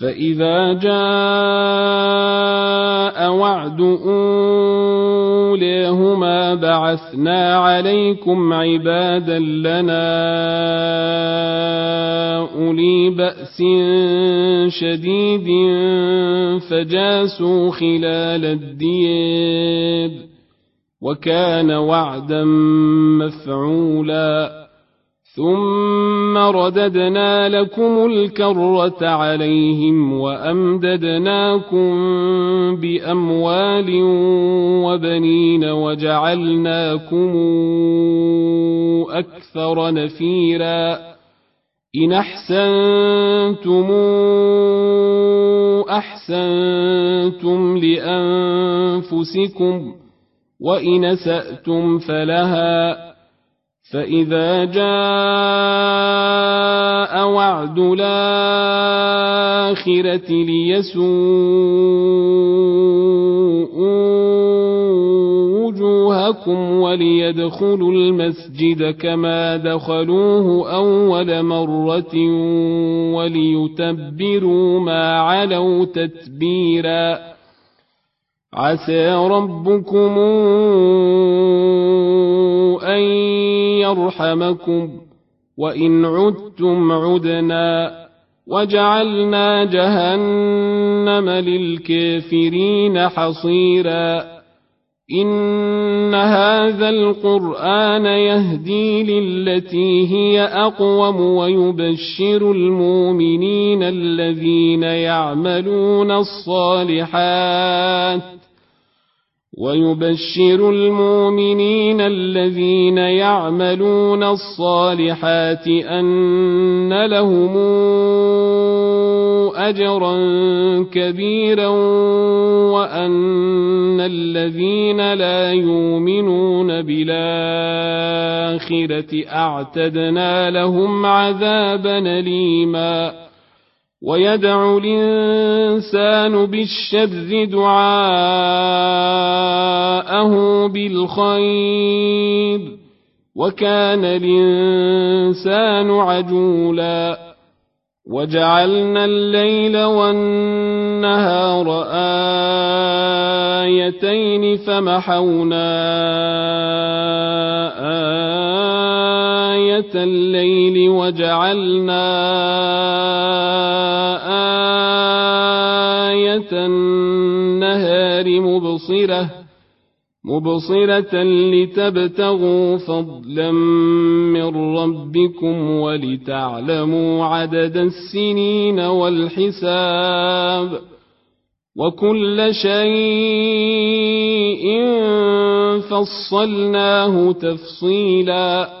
فإذا جاء وعد أوليهما بعثنا عليكم عبادا لنا أولي بأس شديد فجاسوا خلال الدياب وكان وعدا مفعولا ثم رددنا لكم الكرة عليهم وأمددناكم بأموال وبنين وجعلناكم أكثر نفيرا إن أحسنتم أحسنتم لأنفسكم وإن سأتم فلها فإذا جاء وعد الآخرة ليسوءوا وجوهكم وليدخلوا المسجد كما دخلوه أول مرة وليتبروا ما علوا تتبيرا عسى ربكم أن يرحمكم وإن عدتم عدنا وجعلنا جهنم للكافرين حصيرا إن هذا القرآن يهدي للتي هي أقوم ويبشر المؤمنين الذين يعملون الصالحات ويبشر المؤمنين الذين يعملون الصالحات أن لهم أجرا كبيرا وأن الذين لا يؤمنون بالآخرة أعتدنا لهم عذابا أليما ويدعو الإنسان بالشر دعاءه بالخير وكان الإنسان عجولا وجعلنا الليل والنهار آيتين فمحونا آية الليل وجعلنا النهار مبصرة مبصرة لتبتغوا فضلا من ربكم ولتعلموا عدد السنين والحساب وكل شيء فصلناه تفصيلا.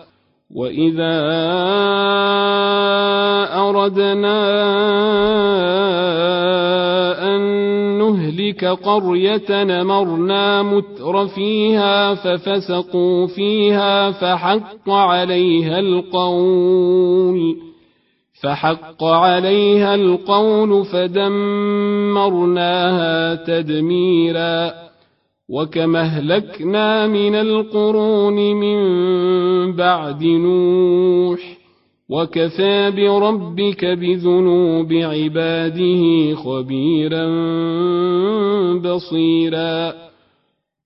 وإذا أردنا أن نهلك قرية نمرنا متر فيها ففسقوا فيها فحق عليها القول فحق عليها القول فدمرناها تدميرا وكما اهلكنا من القرون من بعد نوح وكفى بربك بذنوب عباده خبيرا بصيرا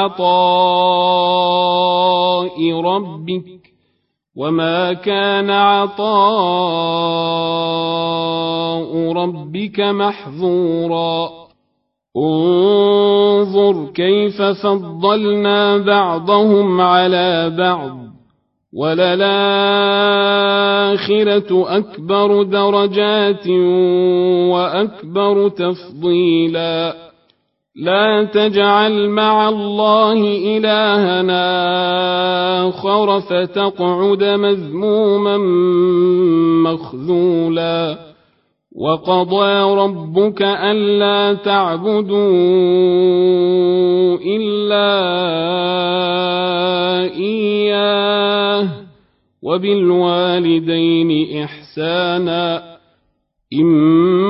عطاء ربك وما كان عطاء ربك محظورا. انظر كيف فضلنا بعضهم على بعض وللآخرة أكبر درجات وأكبر تفضيلا. لا تجعل مع الله إلهنا آخر فتقعد مذموما مخذولا. وقضى ربك ألا تعبدوا إلا إياه. وبالوالدين إحسانا. إما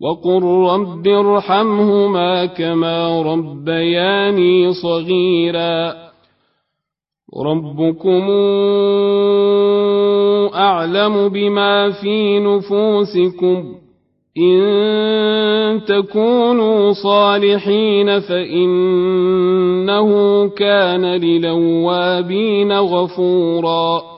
وقل رب ارحمهما كما ربياني صغيرا ربكم اعلم بما في نفوسكم إن تكونوا صالحين فإنه كان للوابين غفورا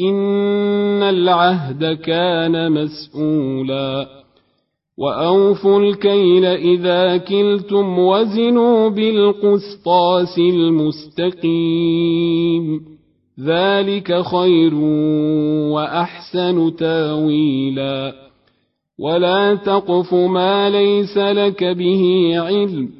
إن العهد كان مسؤولا وأوفوا الكيل إذا كلتم وزنوا بالقسطاس المستقيم ذلك خير وأحسن تاويلا ولا تقف ما ليس لك به علم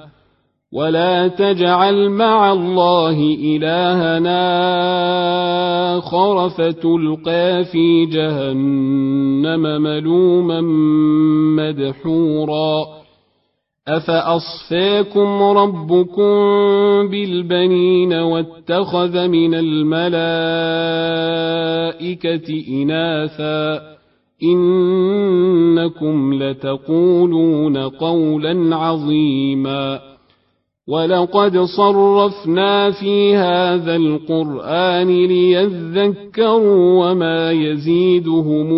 ولا تجعل مع الله إلهنا آخر فتلقى في جهنم ملوما مدحورا أفأصفاكم ربكم بالبنين واتخذ من الملائكة إناثا إنكم لتقولون قولا عظيما ولقد صرفنا في هذا القرآن ليذكروا وما يزيدهم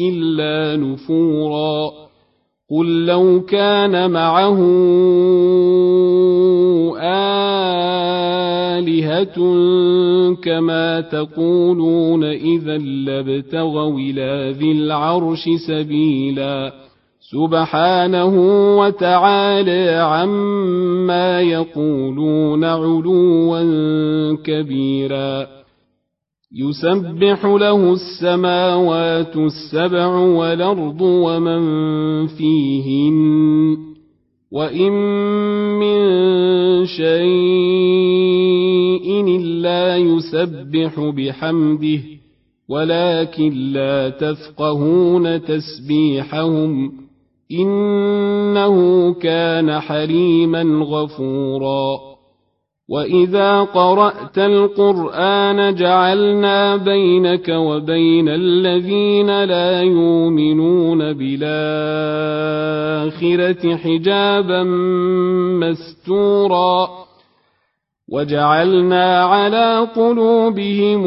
إلا نفورا. قل لو كان معه آلهة كما تقولون إذا لابتغوا إلى ذي العرش سبيلاً. سبحانه وتعالى عما يقولون علوا كبيرا. يسبح له السماوات السبع والأرض ومن فيهن. وإن من شيء إلا يسبح بحمده ولكن لا تفقهون تسبيحهم. إنه كان حليما غفورا. وإذا قرأت القرآن جعلنا بينك وبين الذين لا يؤمنون بالآخرة حجابا مستورا. وجعلنا على قلوبهم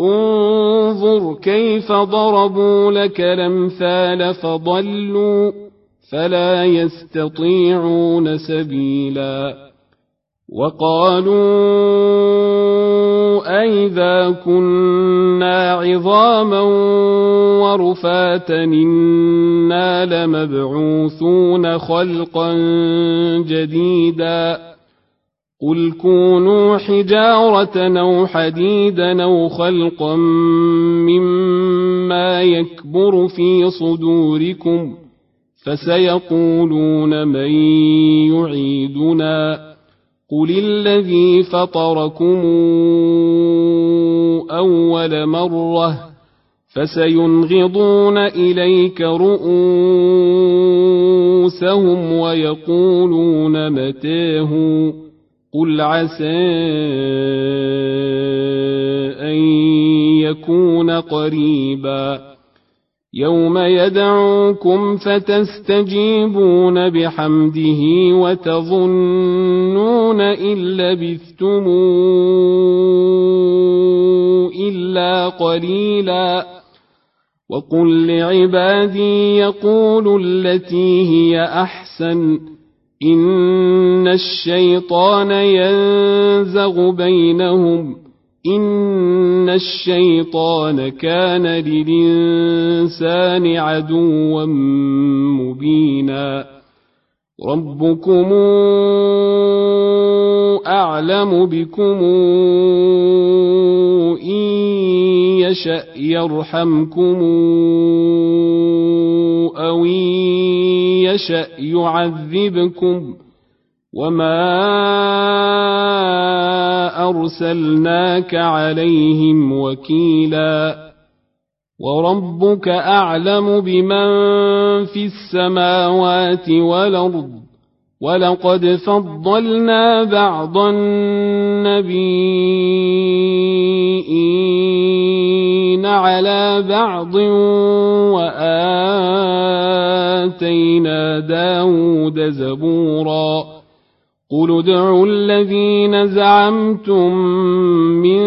انظر كيف ضربوا لك الأمثال فضلوا فلا يستطيعون سبيلا وقالوا أئذا كنا عظاما ورفاتا إنا لمبعوثون خلقا جديدا قل كونوا حجارة أو حديدا أو خلقا مما يكبر في صدوركم فسيقولون من يعيدنا قل الذي فطركم أول مرة فسينغضون إليك رؤوسهم ويقولون متاهوا قل عسى أن يكون قريبا يوم يدعوكم فتستجيبون بحمده وتظنون إن لبثتم إلا قليلا وقل لعبادي يقولوا التي هي أحسن إن الشيطان ينزغ بينهم إن الشيطان كان للإنسان عدوا مبينا ربكم أعلم بكم إن يشأ يرحمكم يشأ يعذبكم وما أرسلناك عليهم وكيلا وربك أعلم بمن في السماوات والأرض ولقد فضلنا بعض النبيين على بعض وآتينا داود زبورا. قل ادعوا الذين زعمتم من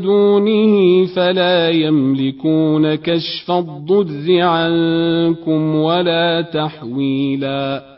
دونه فلا يملكون كشف الضر عنكم ولا تحويلاً.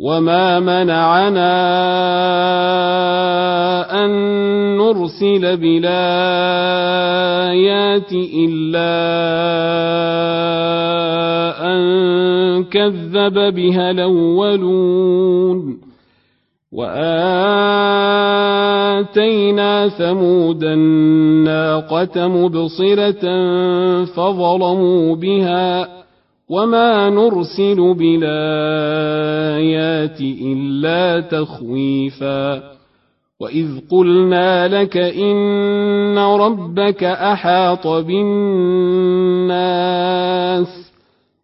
وما منعنا أن نرسل بالآيات إلا أن كذب بها الأولون وآتينا ثمود الناقة مبصرة فظلموا بها وما نرسل بالآيات إلا تخويفا وإذ قلنا لك إن ربك أحاط بالناس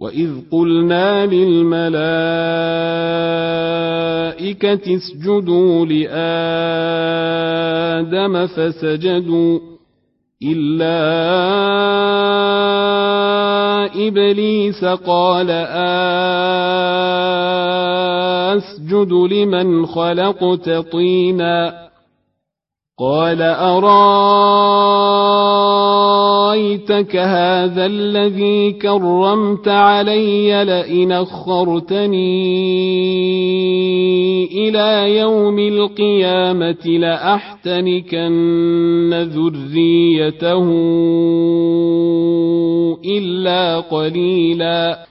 وإذ قلنا للملائكة اسجدوا لآدم فسجدوا إلا إبليس قال أسجد لمن خلقت طيناً قال أرايتك هذا الذي كرمت علي لئن أخرتني إلى يوم القيامة لأحتنكن ذريته إلا قليلاً.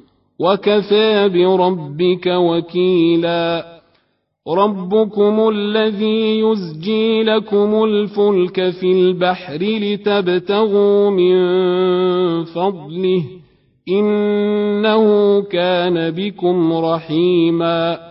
وكفى بربك وكيلا. ربكم الذي يزجي لكم الفلك في البحر لتبتغوا من فضله. إنه كان بكم رحيما.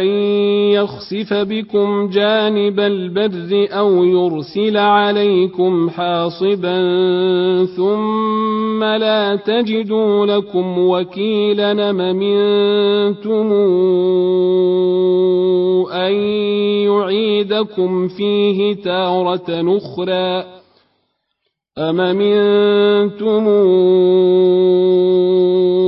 أن يخسف بكم جانب البر أو يرسل عليكم حاصبا ثم لا تجدوا لكم وكيلا منتم أن يعيدكم فيه تارة أخرى أم منتم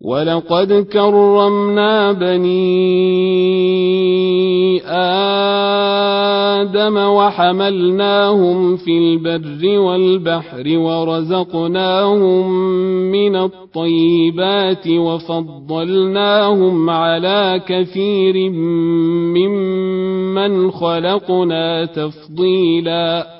ولقد كرمنا بني آدم وحملناهم في البر والبحر ورزقناهم من الطيبات وفضلناهم على كثير ممن خلقنا تفضيلاً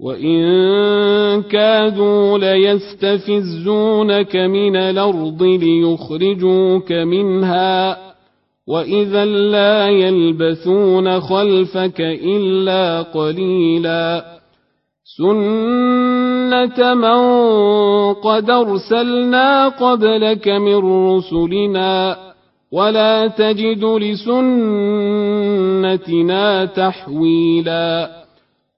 وإن كادوا ليستفزونك من الأرض ليخرجوك منها وإذا لا يلبثون خلفك إلا قليلا سنة من قد أرسلنا قبلك من رسلنا ولا تجد لسنتنا تحويلا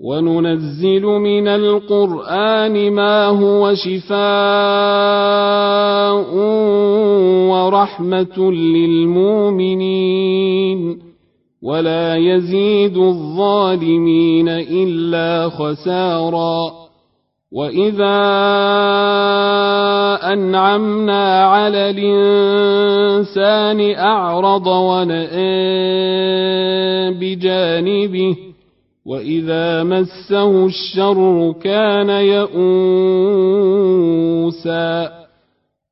وننزل من القرآن ما هو شفاء ورحمة للمؤمنين ولا يزيد الظالمين إلا خسارا وإذا أنعمنا على الإنسان أعرض ونأى بجانبه وإذا مسه الشر كان يئوسا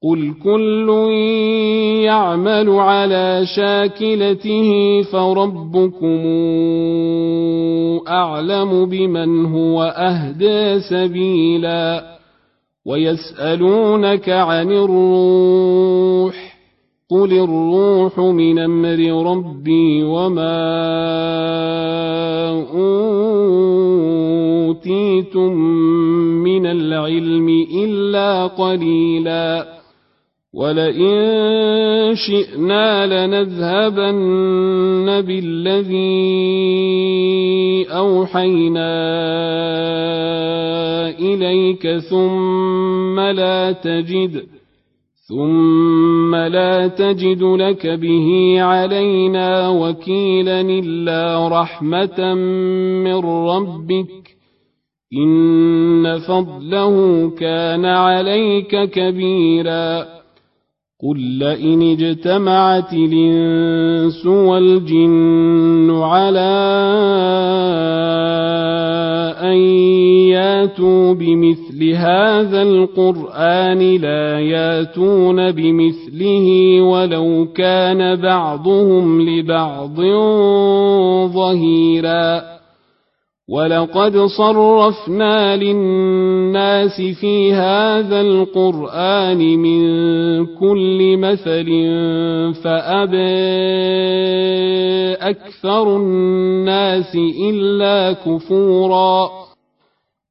قل كل يعمل على شاكلته فربكم أعلم بمن هو أهدى سبيلا ويسألونك عن الروح قل الروح من أمر ربي وما اوتيتم من العلم الا قليلا ولئن شئنا لنذهبن بالذي اوحينا اليك ثم لا تجد ثم لا تجد لك به علينا وكيلا الا رحمه من ربك ان فضله كان عليك كبيرا قل لئن اجتمعت الانس والجن على أن ياتوا بمثل هذا القرآن لا ياتون بمثله ولو كان بعضهم لبعض ظهيرا ولقد صرفنا للناس في هذا القرآن من كل مثل فأبى أكثر الناس إلا كفورا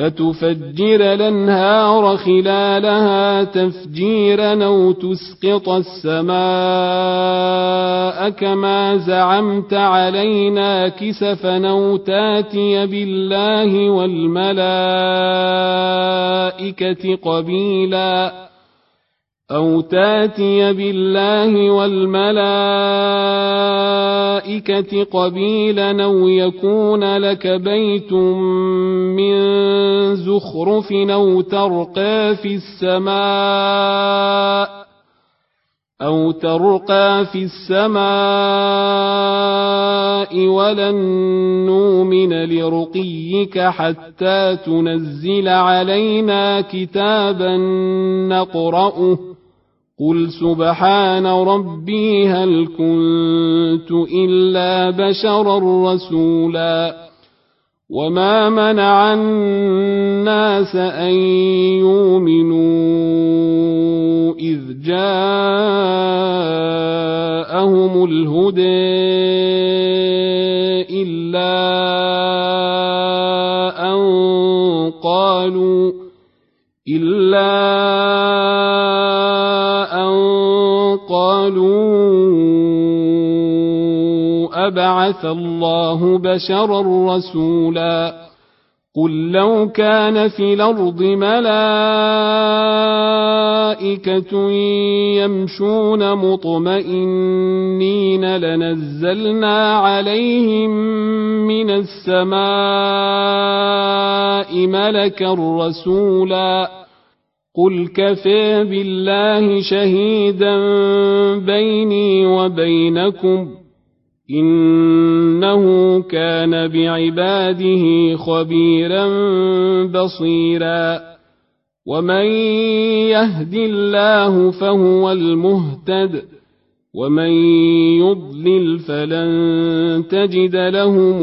فتفجر الأنهار خلالها تفجيرا أو تسقط السماء كما زعمت علينا كسفا أو تاتي بالله والملائكة قبيلا أو تاتي بالله والملائكة قبيلا أو يكون لك بيت من زخرف أو ترقى في السماء أو ترقى في السماء ولن نؤمن لرقيك حتى تنزل علينا كتابا نقرأه قل سبحان ربي هل كنت إلا بشرا رسولا وما منع الناس أن يؤمنوا إذ جاءهم الهدى إلا أن قالوا إلا أبعث الله بشرا رسولا قل لو كان في الأرض ملائكة يمشون مطمئنين لنزلنا عليهم من السماء ملكا رسولا قل كفى بالله شهيدا بيني وبينكم إنه كان بعباده خبيرا بصيرا ومن يهد الله فهو المهتد ومن يضلل فلن تجد لهم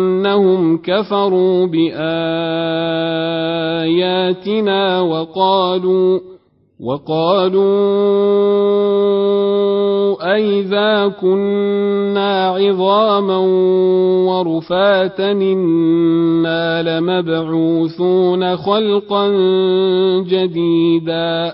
بأنهم كفروا بآياتنا وقالوا وقالوا أئذا كنا عظاما ورفاتا إنا لمبعوثون خلقا جديدا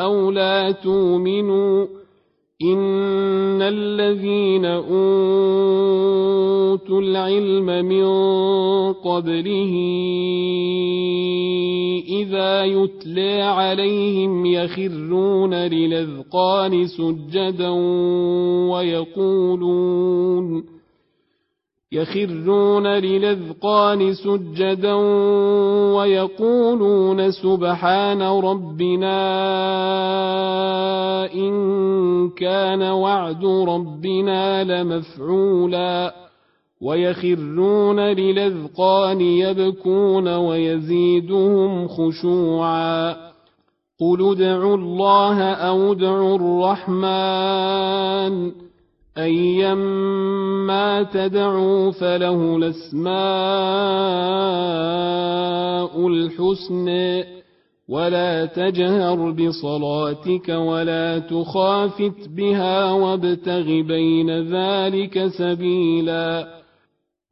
أو لا تؤمنوا إن الذين أوتوا العلم من قبله إذا يتلى عليهم يخرون للأذقان سجدا ويقولون يخرون للأذقان سجدا ويقولون سبحان ربنا إن كان وعد ربنا لمفعولا ويخرون للأذقان يبكون ويزيدهم خشوعا قل ادعوا الله أو ادعوا الرحمن أيما تدعوا فله الأسماء الحسن ولا تجهر بصلاتك ولا تخافت بها وابتغ بين ذلك سبيلاً.